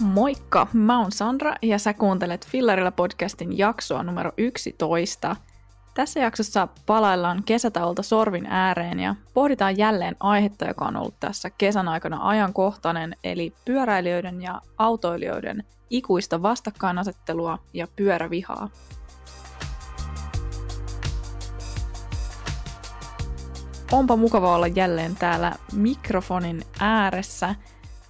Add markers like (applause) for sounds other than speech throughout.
Moikka, mä oon Sandra ja sä kuuntelet Fillarilla podcastin jaksoa numero 11. Tässä jaksossa palaillaan kesätaulta sorvin ääreen ja pohditaan jälleen aihetta, joka on ollut tässä kesän aikana ajankohtainen, eli pyöräilijöiden ja autoilijoiden ikuista vastakkainasettelua ja pyörävihaa. Onpa mukava olla jälleen täällä mikrofonin ääressä –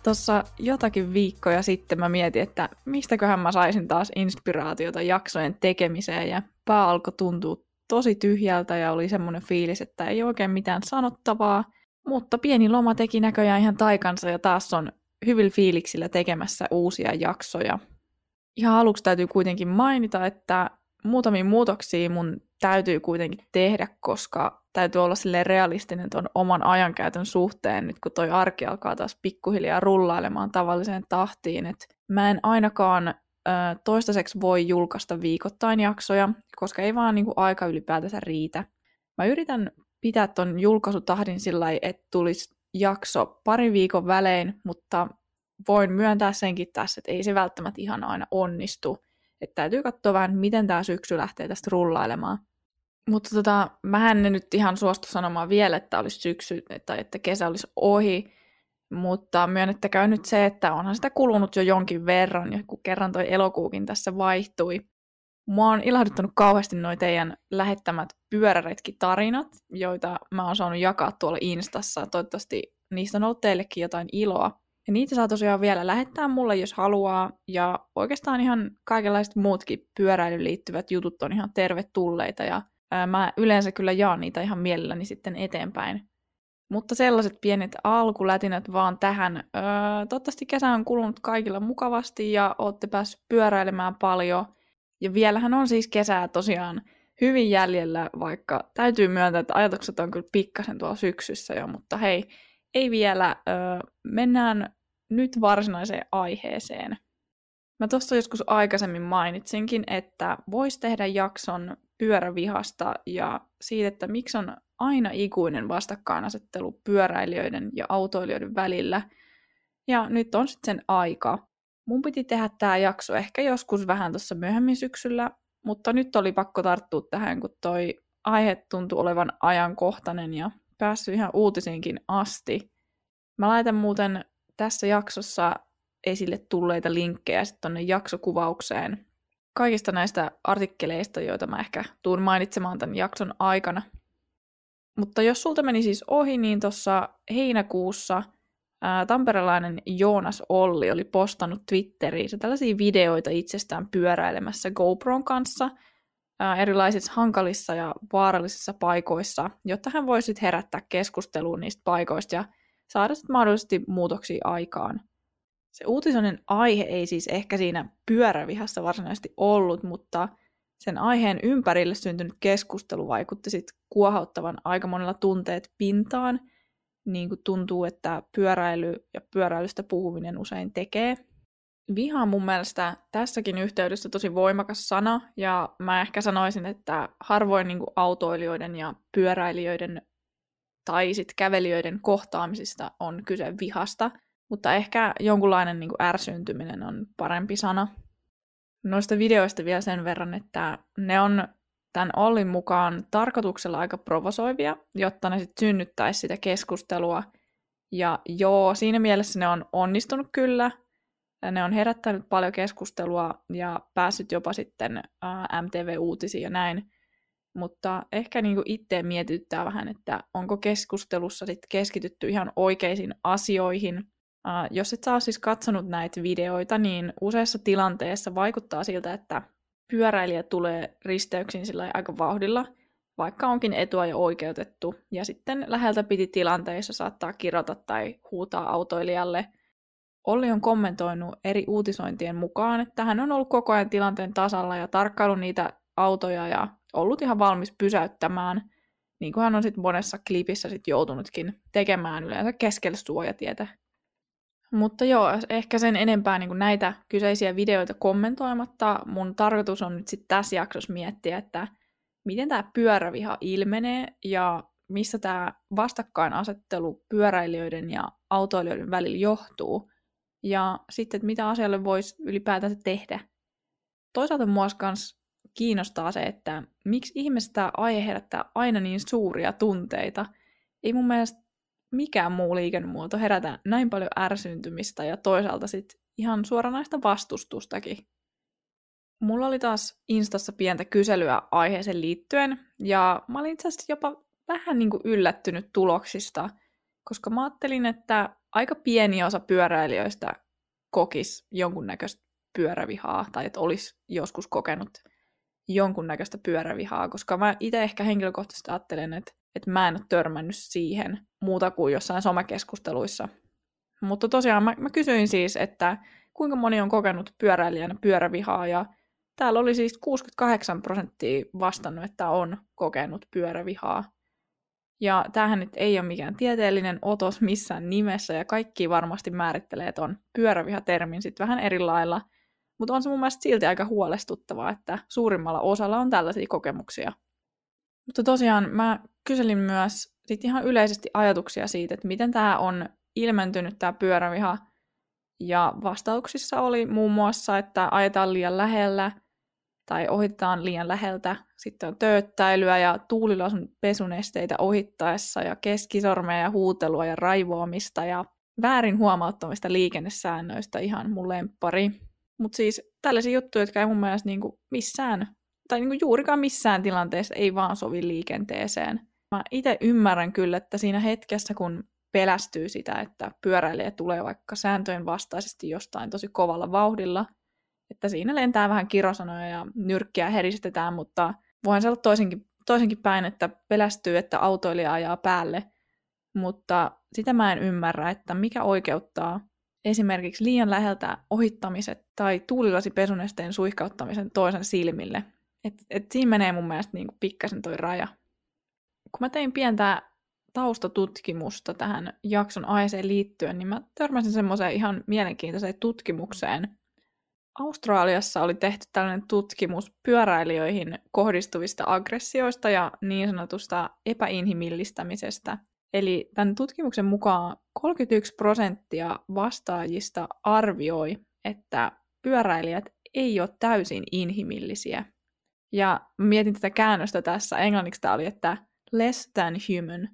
Tuossa jotakin viikkoja sitten mä mietin, että mistäköhän mä saisin taas inspiraatiota jaksojen tekemiseen ja pää alkoi tuntua tosi tyhjältä ja oli semmoinen fiilis, että ei oikein mitään sanottavaa, mutta pieni loma teki näköjään ihan taikansa ja taas on hyvillä fiiliksillä tekemässä uusia jaksoja. Ihan aluksi täytyy kuitenkin mainita, että muutamia muutoksia mun täytyy kuitenkin tehdä, koska täytyy olla sille realistinen tuon oman ajankäytön suhteen, nyt kun toi arki alkaa taas pikkuhiljaa rullailemaan tavalliseen tahtiin. Et mä en ainakaan ö, toistaiseksi voi julkaista viikoittain jaksoja, koska ei vaan niinku aika ylipäätänsä riitä. Mä yritän pitää ton julkaisutahdin sillä että tulisi jakso parin viikon välein, mutta voin myöntää senkin tässä, että ei se välttämättä ihan aina onnistu. Että täytyy katsoa vähän, miten tämä syksy lähtee tästä rullailemaan. Mutta tota, mä en nyt ihan suostu sanomaan vielä, että olisi syksy tai että kesä olisi ohi, mutta myönnettäkää nyt se, että onhan sitä kulunut jo jonkin verran, ja kun kerran toi elokuukin tässä vaihtui. Mua on ilahduttanut kauheasti noi teidän lähettämät pyöräretki-tarinat, joita mä oon saanut jakaa tuolla Instassa. Toivottavasti niistä on ollut teillekin jotain iloa. Ja niitä saa tosiaan vielä lähettää mulle, jos haluaa. Ja oikeastaan ihan kaikenlaiset muutkin pyöräilyyn liittyvät jutut on ihan tervetulleita. Ja ää, mä yleensä kyllä jaan niitä ihan mielelläni sitten eteenpäin. Mutta sellaiset pienet alkulätinät vaan tähän. Öö, toivottavasti kesä on kulunut kaikilla mukavasti ja olette päässyt pyöräilemään paljon. Ja vielähän on siis kesää tosiaan hyvin jäljellä, vaikka täytyy myöntää, että ajatukset on kyllä pikkasen tuolla syksyssä jo, mutta hei, ei vielä. Öö, mennään nyt varsinaiseen aiheeseen. Mä tuossa joskus aikaisemmin mainitsinkin, että vois tehdä jakson pyörävihasta ja siitä, että miksi on aina ikuinen vastakkainasettelu pyöräilijöiden ja autoilijoiden välillä. Ja nyt on sitten sen aika. Mun piti tehdä tämä jakso ehkä joskus vähän tuossa myöhemmin syksyllä, mutta nyt oli pakko tarttua tähän, kun toi aihe tuntui olevan ajankohtainen ja päässyt ihan uutisiinkin asti. Mä laitan muuten tässä jaksossa esille tulleita linkkejä sitten tuonne jaksokuvaukseen kaikista näistä artikkeleista, joita mä ehkä tuun mainitsemaan tämän jakson aikana. Mutta jos sulta meni siis ohi, niin tuossa heinäkuussa ää, tamperelainen Joonas Olli oli postannut Twitteriin tällaisia videoita itsestään pyöräilemässä GoPron kanssa ää, erilaisissa hankalissa ja vaarallisissa paikoissa, jotta hän voisi herättää keskusteluun niistä paikoista ja saada sitten mahdollisesti muutoksia aikaan. Se uutisoinen aihe ei siis ehkä siinä pyörävihassa varsinaisesti ollut, mutta sen aiheen ympärille syntynyt keskustelu vaikutti sitten kuohauttavan aika monella tunteet pintaan, niin kuin tuntuu, että pyöräily ja pyöräilystä puhuminen usein tekee. Viha on mun mielestä tässäkin yhteydessä tosi voimakas sana, ja mä ehkä sanoisin, että harvoin niin kuin autoilijoiden ja pyöräilijöiden tai sitten kävelijöiden kohtaamisista on kyse vihasta, mutta ehkä jonkunlainen niin kuin ärsyyntyminen on parempi sana. Noista videoista vielä sen verran, että ne on tämän Ollin mukaan tarkoituksella aika provosoivia, jotta ne sitten synnyttäisi sitä keskustelua. Ja joo, siinä mielessä ne on onnistunut kyllä. Ne on herättänyt paljon keskustelua ja päässyt jopa sitten MTV-uutisiin ja näin. Mutta ehkä niin itse mietityttää vähän, että onko keskustelussa sit keskitytty ihan oikeisiin asioihin. Uh, jos et saa siis katsonut näitä videoita, niin useissa tilanteissa vaikuttaa siltä, että pyöräilijä tulee risteyksiin sillä aika vauhdilla, vaikka onkin etua jo oikeutettu, ja sitten läheltä piti tilanteissa saattaa kirota tai huutaa autoilijalle. Olli on kommentoinut eri uutisointien mukaan, että hän on ollut koko ajan tilanteen tasalla ja tarkkailu niitä autoja ja ollut ihan valmis pysäyttämään, niin kuin hän on sitten monessa klipissä sit joutunutkin tekemään yleensä keskellä suojatietä. Mutta joo, ehkä sen enempää niin kuin näitä kyseisiä videoita kommentoimatta, mun tarkoitus on nyt sitten tässä jaksossa miettiä, että miten tämä pyöräviha ilmenee ja missä tämä vastakkainasettelu pyöräilijöiden ja autoilijoiden välillä johtuu. ja sitten, että mitä asialle voisi ylipäätänsä tehdä. Toisaalta myös kiinnostaa se, että miksi ihmiset tämä aihe herättää aina niin suuria tunteita. Ei mun mielestä mikään muu liikennemuoto herätä näin paljon ärsyntymistä ja toisaalta sitten ihan suoranaista vastustustakin. Mulla oli taas Instassa pientä kyselyä aiheeseen liittyen, ja mä olin itse jopa vähän niin kuin yllättynyt tuloksista, koska mä ajattelin, että aika pieni osa pyöräilijöistä kokisi jonkunnäköistä pyörävihaa, tai että olisi joskus kokenut jonkunnäköistä pyörävihaa, koska mä itse ehkä henkilökohtaisesti ajattelen, että, että mä en ole törmännyt siihen muuta kuin jossain somekeskusteluissa. Mutta tosiaan mä, mä kysyin siis, että kuinka moni on kokenut pyöräilijänä pyörävihaa, ja täällä oli siis 68 prosenttia vastannut, että on kokenut pyörävihaa. Ja tämähän nyt ei ole mikään tieteellinen otos missään nimessä, ja kaikki varmasti määrittelee tuon pyöräviha-termin sitten vähän eri lailla. Mutta on se mun mielestä silti aika huolestuttavaa, että suurimmalla osalla on tällaisia kokemuksia. Mutta tosiaan mä kyselin myös sit ihan yleisesti ajatuksia siitä, että miten tämä on ilmentynyt tämä pyöräviha. Ja vastauksissa oli muun muassa, että ajetaan liian lähellä – tai ohitetaan liian läheltä. Sitten on tööttäilyä ja tuulilasun pesunesteitä ohittaessa ja keskisormeja ja huutelua ja raivoamista ja väärin huomauttamista liikennesäännöistä ihan mun lemppari. Mutta siis tällaisia juttuja, jotka ei mun mielestä niinku missään, tai niinku juurikaan missään tilanteessa ei vaan sovi liikenteeseen. Mä itse ymmärrän kyllä, että siinä hetkessä, kun pelästyy sitä, että pyöräilijä tulee vaikka sääntöjen vastaisesti jostain tosi kovalla vauhdilla, että siinä lentää vähän kirosanoja ja nyrkkiä heristetään, mutta voihan se olla toisenkin, toisenkin päin, että pelästyy, että autoilija ajaa päälle, mutta sitä mä en ymmärrä, että mikä oikeuttaa esimerkiksi liian läheltä ohittamiset tai tuulilasipesunesteen suihkauttamisen toisen silmille. Et, et siinä menee mun mielestä niin pikkasen toi raja. Kun mä tein pientä taustatutkimusta tähän jakson aiheeseen liittyen, niin mä törmäsin semmoiseen ihan mielenkiintoiseen tutkimukseen, Australiassa oli tehty tällainen tutkimus pyöräilijöihin kohdistuvista aggressioista ja niin sanotusta epäinhimillistämisestä. Eli tämän tutkimuksen mukaan 31 prosenttia vastaajista arvioi, että pyöräilijät ei ole täysin inhimillisiä. Ja mietin tätä käännöstä tässä, englanniksi tämä oli, että less than human.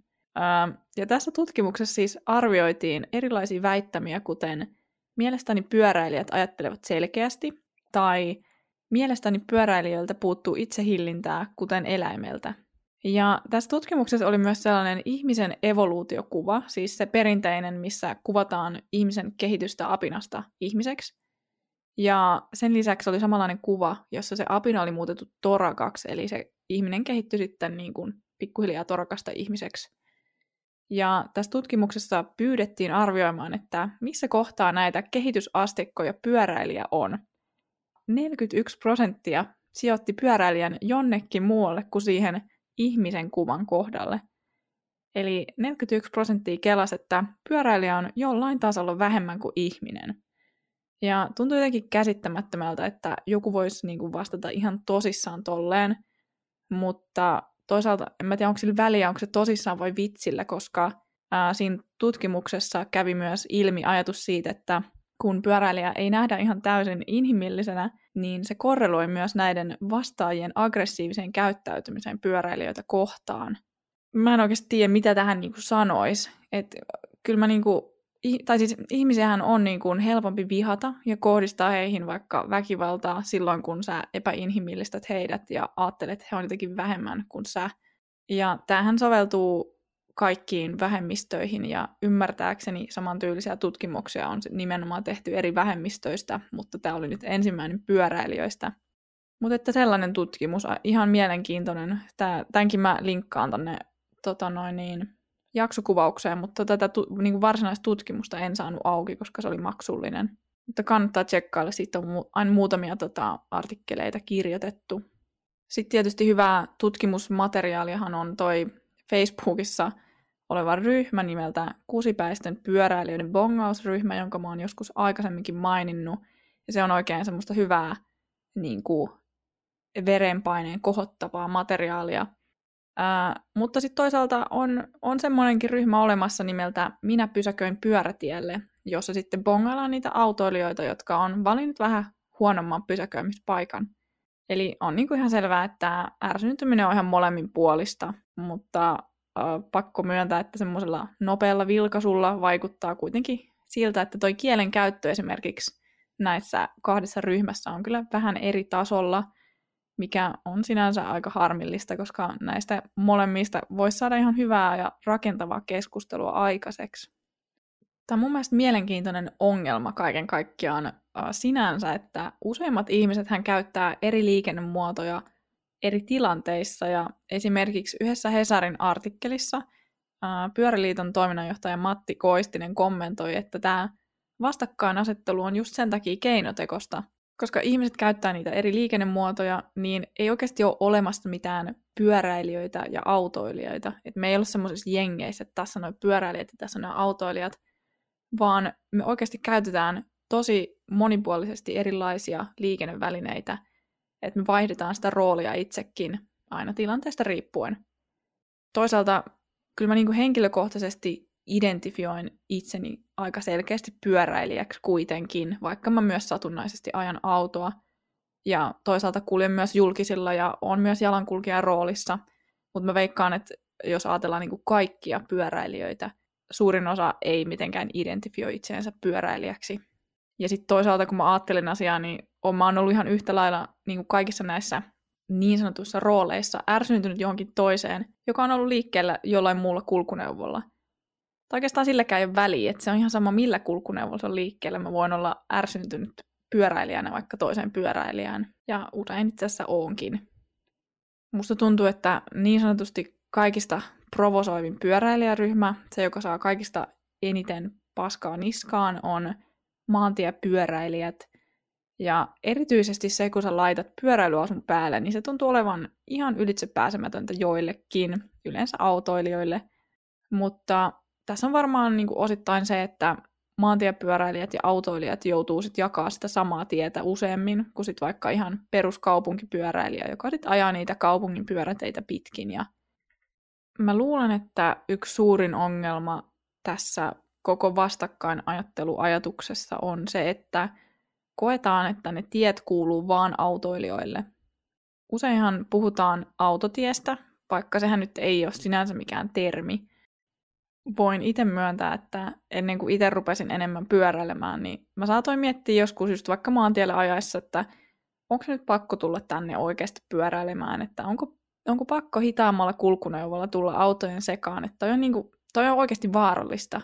Ja tässä tutkimuksessa siis arvioitiin erilaisia väittämiä, kuten Mielestäni pyöräilijät ajattelevat selkeästi, tai mielestäni pyöräilijöiltä puuttuu itsehillintää, kuten eläimeltä. Ja tässä tutkimuksessa oli myös sellainen ihmisen evoluutiokuva, siis se perinteinen, missä kuvataan ihmisen kehitystä apinasta ihmiseksi. Ja sen lisäksi oli samanlainen kuva, jossa se apina oli muutettu torakaksi, eli se ihminen kehittyi sitten niin kuin pikkuhiljaa torakasta ihmiseksi. Ja tässä tutkimuksessa pyydettiin arvioimaan, että missä kohtaa näitä kehitysastekkoja pyöräilijä on. 41 prosenttia sijoitti pyöräilijän jonnekin muualle kuin siihen ihmisen kuvan kohdalle. Eli 41 prosenttia kelasi, että pyöräilijä on jollain tasolla vähemmän kuin ihminen. Ja tuntuu jotenkin käsittämättömältä, että joku voisi niin kuin vastata ihan tosissaan tolleen, mutta toisaalta en mä tiedä, onko sillä väliä, onko se tosissaan vai vitsillä, koska ää, siinä tutkimuksessa kävi myös ilmi ajatus siitä, että kun pyöräilijä ei nähdä ihan täysin inhimillisenä, niin se korreloi myös näiden vastaajien aggressiiviseen käyttäytymiseen pyöräilijöitä kohtaan. Mä en oikeasti tiedä, mitä tähän niinku sanoisi. Et kyllä mä niinku, tai siis ihmisiähän on niinku helpompi vihata ja kohdistaa heihin vaikka väkivaltaa silloin, kun sä epäinhimillistät heidät ja ajattelet, että he on jotenkin vähemmän kuin sä. Ja tämähän soveltuu kaikkiin vähemmistöihin ja ymmärtääkseni samantyylisiä tutkimuksia on nimenomaan tehty eri vähemmistöistä, mutta tämä oli nyt ensimmäinen pyöräilijöistä. Mutta että sellainen tutkimus, ihan mielenkiintoinen. tämänkin mä linkkaan tonne tota noin niin, jaksokuvaukseen, mutta tätä tu, niin varsinaista tutkimusta en saanut auki, koska se oli maksullinen. Mutta kannattaa tsekkailla, siitä on mu- aina muutamia tota, artikkeleita kirjoitettu. Sitten tietysti hyvää tutkimusmateriaaliahan on toi Facebookissa oleva ryhmä nimeltä Kusipäisten pyöräilijöiden bongausryhmä, jonka mä oon joskus aikaisemminkin maininnut. Ja se on oikein semmoista hyvää niin kuin, verenpaineen kohottavaa materiaalia. Ää, mutta sitten toisaalta on, on semmoinenkin ryhmä olemassa nimeltä Minä pysäköin pyörätielle. jossa sitten bongaillaan niitä autoilijoita, jotka on valinnut vähän huonomman pysäköimispaikan. Eli on niin kuin ihan selvää, että ärsyntyminen on ihan molemmin puolista, mutta pakko myöntää, että semmoisella nopealla vilkaisulla vaikuttaa kuitenkin siltä, että toi kielen käyttö esimerkiksi näissä kahdessa ryhmässä on kyllä vähän eri tasolla, mikä on sinänsä aika harmillista, koska näistä molemmista voisi saada ihan hyvää ja rakentavaa keskustelua aikaiseksi. Tämä on mun mielestä mielenkiintoinen ongelma kaiken kaikkiaan äh, sinänsä, että useimmat ihmiset hän käyttää eri liikennemuotoja eri tilanteissa ja esimerkiksi yhdessä Hesarin artikkelissa Pyöräliiton toiminnanjohtaja Matti Koistinen kommentoi, että tämä vastakkainasettelu on just sen takia keinotekosta, koska ihmiset käyttää niitä eri liikennemuotoja, niin ei oikeasti ole olemassa mitään pyöräilijöitä ja autoilijoita. Et me ei ole semmoisissa jengeissä, että tässä on noin pyöräilijät ja tässä on noin autoilijat, vaan me oikeasti käytetään tosi monipuolisesti erilaisia liikennevälineitä, että me vaihdetaan sitä roolia itsekin aina tilanteesta riippuen. Toisaalta kyllä mä niin kuin henkilökohtaisesti identifioin itseni aika selkeästi pyöräilijäksi kuitenkin, vaikka mä myös satunnaisesti ajan autoa. Ja toisaalta kuljen myös julkisilla ja on myös jalankulkijan roolissa, mutta mä veikkaan, että jos ajatellaan niin kuin kaikkia pyöräilijöitä, suurin osa ei mitenkään identifioi itseensä pyöräilijäksi. Ja sitten toisaalta, kun mä ajattelen asiaa, niin on, mä oon ollut ihan yhtä lailla niin kuin kaikissa näissä niin sanotuissa rooleissa ärsyntynyt johonkin toiseen, joka on ollut liikkeellä jollain muulla kulkuneuvolla. Tai oikeastaan silläkään ei ole väliä, että se on ihan sama millä kulkuneuvolla se on liikkeellä. Mä voin olla ärsyntynyt pyöräilijänä vaikka toiseen pyöräilijään, ja usein itse asiassa oonkin. Musta tuntuu, että niin sanotusti kaikista provosoivin pyöräilijäryhmä, se joka saa kaikista eniten paskaa niskaan, on maantiepyöräilijät. Ja erityisesti se, kun sä laitat pyöräilyasun päälle, niin se tuntuu olevan ihan ylitse pääsemätöntä joillekin, yleensä autoilijoille. Mutta tässä on varmaan niin kuin osittain se, että maantiepyöräilijät ja autoilijat joutuu sitten jakaa sitä samaa tietä useammin kuin sit vaikka ihan peruskaupunkipyöräilijä, joka sitten ajaa niitä kaupungin pyöräteitä pitkin ja Mä luulen, että yksi suurin ongelma tässä koko vastakkainajatteluajatuksessa on se, että koetaan, että ne tiet kuuluu vaan autoilijoille. Useinhan puhutaan autotiestä, vaikka sehän nyt ei ole sinänsä mikään termi. Voin itse myöntää, että ennen kuin itse rupesin enemmän pyöräilemään, niin mä saatoin miettiä joskus just vaikka maantielle ajaessa, että onko nyt pakko tulla tänne oikeasti pyöräilemään, että onko onko pakko hitaammalla kulkuneuvolla tulla autojen sekaan, että toi on, niinku, toi on oikeasti vaarallista.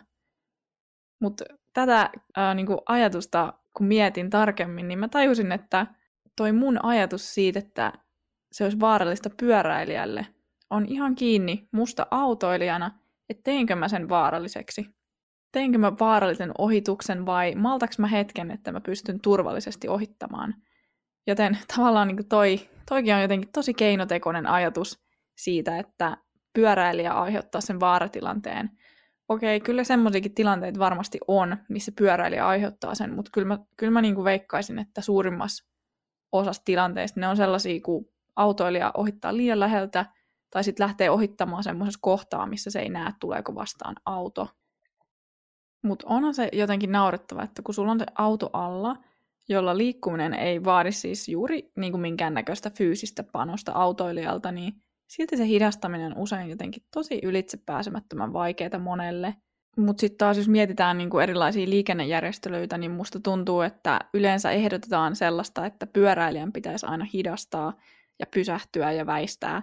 Mutta tätä ää, niinku ajatusta, kun mietin tarkemmin, niin mä tajusin, että toi mun ajatus siitä, että se olisi vaarallista pyöräilijälle, on ihan kiinni musta autoilijana, että teinkö mä sen vaaralliseksi. Teinkö mä vaarallisen ohituksen vai maltaks mä hetken, että mä pystyn turvallisesti ohittamaan. Joten (laughs) tavallaan niin toi toikin on jotenkin tosi keinotekoinen ajatus siitä, että pyöräilijä aiheuttaa sen vaaratilanteen. Okei, kyllä semmoisiakin tilanteita varmasti on, missä pyöräilijä aiheuttaa sen, mutta kyllä mä, kyllä mä niin veikkaisin, että suurimmassa osassa tilanteista ne on sellaisia, kun autoilija ohittaa liian läheltä, tai sitten lähtee ohittamaan semmoisessa kohtaa, missä se ei näe, tuleeko vastaan auto. Mutta onhan se jotenkin naurettava, että kun sulla on se auto alla, jolla liikkuminen ei vaadi siis juuri niin kuin minkäännäköistä fyysistä panosta autoilijalta, niin silti se hidastaminen on usein jotenkin tosi ylitse pääsemättömän vaikeaa monelle. Mutta sitten taas jos mietitään niin kuin erilaisia liikennejärjestelyitä, niin musta tuntuu, että yleensä ehdotetaan sellaista, että pyöräilijän pitäisi aina hidastaa ja pysähtyä ja väistää.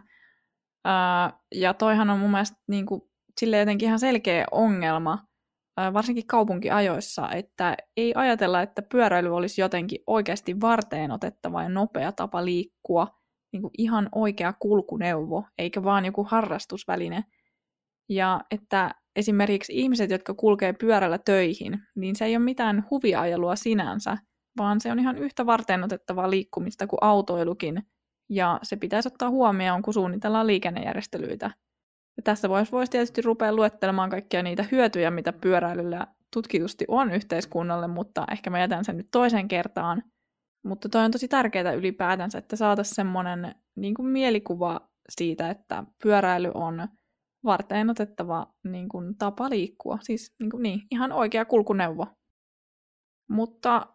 Ää, ja toihan on mun mielestä niin kuin, sille jotenkin ihan selkeä ongelma, varsinkin kaupunkiajoissa, että ei ajatella, että pyöräily olisi jotenkin oikeasti varteen otettava ja nopea tapa liikkua, niin kuin ihan oikea kulkuneuvo, eikä vaan joku harrastusväline. Ja että esimerkiksi ihmiset, jotka kulkee pyörällä töihin, niin se ei ole mitään huviajelua sinänsä, vaan se on ihan yhtä varten otettavaa liikkumista kuin autoilukin, ja se pitäisi ottaa huomioon, kun suunnitellaan liikennejärjestelyitä. Ja tässä voisi vois tietysti rupea luettelemaan kaikkia niitä hyötyjä, mitä pyöräilyllä tutkitusti on yhteiskunnalle, mutta ehkä mä jätän sen nyt toiseen kertaan. Mutta toi on tosi tärkeää ylipäätänsä, että saataisiin semmoinen niin kuin mielikuva siitä, että pyöräily on varteen otettava niin kuin, tapa liikkua. Siis niin, kuin, niin, ihan oikea kulkuneuvo. Mutta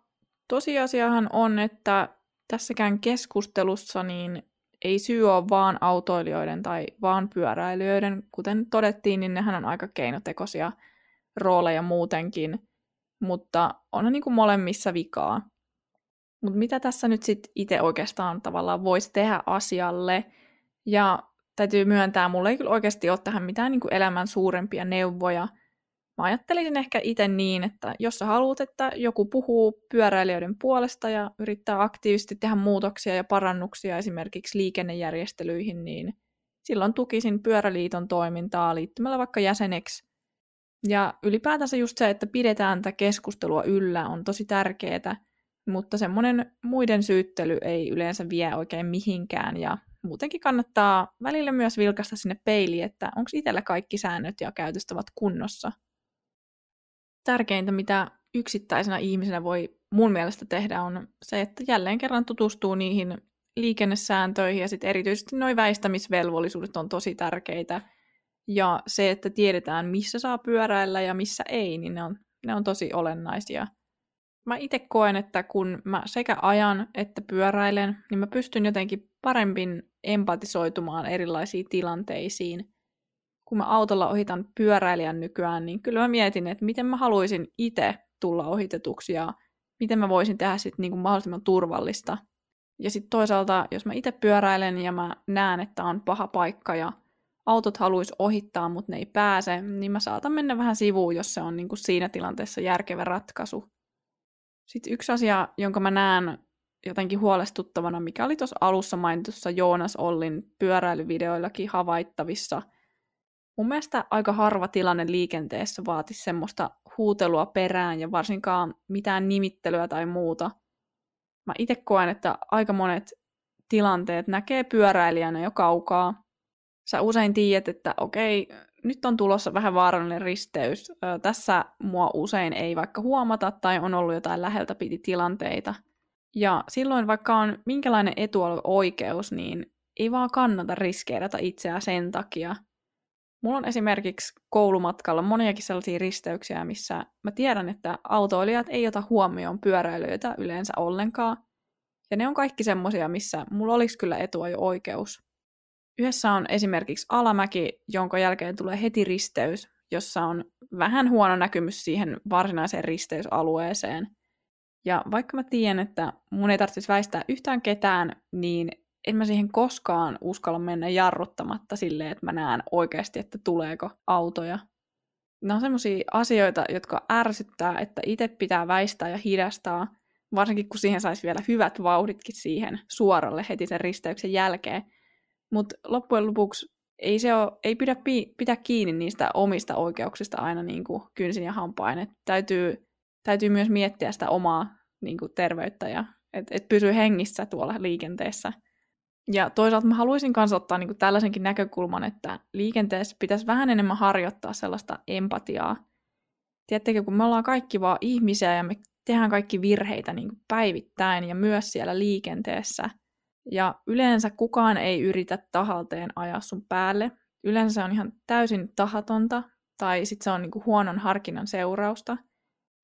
tosiasiahan on, että tässäkään keskustelussa niin ei syy ole vaan autoilijoiden tai vaan pyöräilijöiden. Kuten todettiin, niin nehän on aika keinotekoisia rooleja muutenkin, mutta on niin kuin molemmissa vikaa. Mutta mitä tässä nyt sitten itse oikeastaan tavallaan voisi tehdä asialle? Ja täytyy myöntää, mulla ei kyllä oikeasti ole tähän mitään niin kuin elämän suurempia neuvoja. Mä ajattelisin ehkä itse niin, että jos sä haluat, että joku puhuu pyöräilijöiden puolesta ja yrittää aktiivisesti tehdä muutoksia ja parannuksia esimerkiksi liikennejärjestelyihin, niin silloin tukisin Pyöräliiton toimintaa liittymällä vaikka jäseneksi. Ja ylipäätänsä just se, että pidetään tätä keskustelua yllä, on tosi tärkeää, mutta semmoinen muiden syyttely ei yleensä vie oikein mihinkään ja muutenkin kannattaa välillä myös vilkasta sinne peiliin, että onko itsellä kaikki säännöt ja käytöstavat kunnossa. Tärkeintä, mitä yksittäisenä ihmisenä voi mun mielestä tehdä, on se, että jälleen kerran tutustuu niihin liikennesääntöihin ja sitten erityisesti nuo väistämisvelvollisuudet on tosi tärkeitä. Ja se, että tiedetään, missä saa pyöräillä ja missä ei, niin ne on, ne on tosi olennaisia – mä itse koen, että kun mä sekä ajan että pyöräilen, niin mä pystyn jotenkin paremmin empatisoitumaan erilaisiin tilanteisiin. Kun mä autolla ohitan pyöräilijän nykyään, niin kyllä mä mietin, että miten mä haluaisin itse tulla ohitetuksi ja miten mä voisin tehdä sitten niin mahdollisimman turvallista. Ja sitten toisaalta, jos mä itse pyöräilen ja mä näen, että on paha paikka ja autot haluaisi ohittaa, mutta ne ei pääse, niin mä saatan mennä vähän sivuun, jos se on niin kuin siinä tilanteessa järkevä ratkaisu. Sitten yksi asia, jonka mä näen jotenkin huolestuttavana, mikä oli tuossa alussa mainitussa Joonas Ollin pyöräilyvideoillakin havaittavissa. Mun mielestä aika harva tilanne liikenteessä vaati semmoista huutelua perään ja varsinkaan mitään nimittelyä tai muuta. Mä itse koen, että aika monet tilanteet näkee pyöräilijänä jo kaukaa. Sä usein tiedät, että okei, nyt on tulossa vähän vaarallinen risteys. Tässä mua usein ei vaikka huomata tai on ollut jotain läheltä piti tilanteita. Ja silloin vaikka on minkälainen etualue-oikeus, niin ei vaan kannata riskeerata itseään sen takia. Mulla on esimerkiksi koulumatkalla moniakin sellaisia risteyksiä, missä mä tiedän, että autoilijat ei ota huomioon pyöräilijöitä yleensä ollenkaan. Ja ne on kaikki semmosia, missä mulla olisi kyllä etua jo oikeus. Yhdessä on esimerkiksi alamäki, jonka jälkeen tulee heti risteys, jossa on vähän huono näkymys siihen varsinaiseen risteysalueeseen. Ja vaikka mä tiedän, että mun ei tarvitsisi väistää yhtään ketään, niin en mä siihen koskaan uskalla mennä jarruttamatta silleen, että mä näen oikeasti, että tuleeko autoja. Nämä on semmoisia asioita, jotka ärsyttää, että itse pitää väistää ja hidastaa, varsinkin kun siihen saisi vielä hyvät vauhditkin siihen suoralle heti sen risteyksen jälkeen, mutta loppujen lopuksi ei, se ole, ei pidä pi, pitää kiinni niistä omista oikeuksista aina niin kuin kynsin ja hampain. Et täytyy, täytyy myös miettiä sitä omaa niin kuin terveyttä ja että et pysyy hengissä tuolla liikenteessä. Ja toisaalta mä haluaisin myös ottaa niin kuin tällaisenkin näkökulman, että liikenteessä pitäisi vähän enemmän harjoittaa sellaista empatiaa. Tiedättekö, kun me ollaan kaikki vaan ihmisiä ja me tehdään kaikki virheitä niin kuin päivittäin ja myös siellä liikenteessä – ja yleensä kukaan ei yritä tahalteen ajaa sun päälle. Yleensä se on ihan täysin tahatonta, tai sitten se on niinku huonon harkinnan seurausta.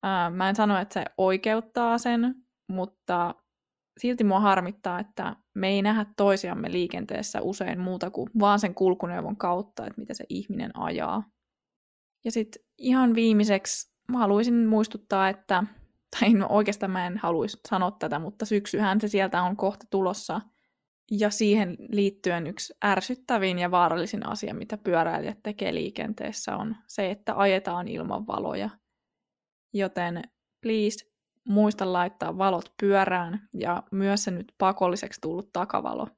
Ää, mä en sano, että se oikeuttaa sen, mutta silti mua harmittaa, että me ei nähdä toisiamme liikenteessä usein muuta kuin vaan sen kulkuneuvon kautta, että mitä se ihminen ajaa. Ja sitten ihan viimeiseksi mä haluaisin muistuttaa, että tai no oikeastaan mä en haluaisi sanoa tätä, mutta syksyhän se sieltä on kohta tulossa. Ja siihen liittyen yksi ärsyttävin ja vaarallisin asia, mitä pyöräilijät tekee liikenteessä, on se, että ajetaan ilman valoja. Joten please muista laittaa valot pyörään ja myös se nyt pakolliseksi tullut takavalo.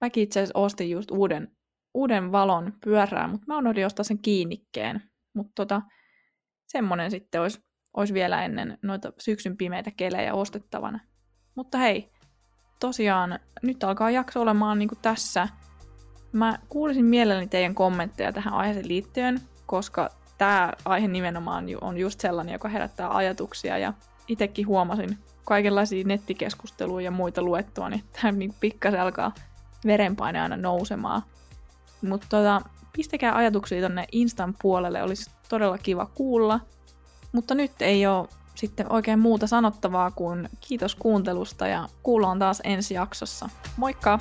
Mäkin itse asiassa ostin just uuden, uuden valon pyörään, mutta mä unohdin ostaa sen kiinnikkeen. Mutta tota, semmonen sitten olisi olisi vielä ennen noita syksyn pimeitä kelejä ostettavana. Mutta hei, tosiaan nyt alkaa jakso olemaan niin kuin tässä. Mä kuulisin mielelläni teidän kommentteja tähän aiheeseen liittyen, koska tämä aihe nimenomaan on just sellainen, joka herättää ajatuksia ja itsekin huomasin kaikenlaisia nettikeskusteluja ja muita luettua, niin tämä niin pikkasen alkaa verenpaine aina nousemaan. Mutta tota, pistäkää ajatuksia tonne Instan puolelle, olisi todella kiva kuulla. Mutta nyt ei ole sitten oikein muuta sanottavaa kuin kiitos kuuntelusta ja kuullaan taas ensi jaksossa. Moikka!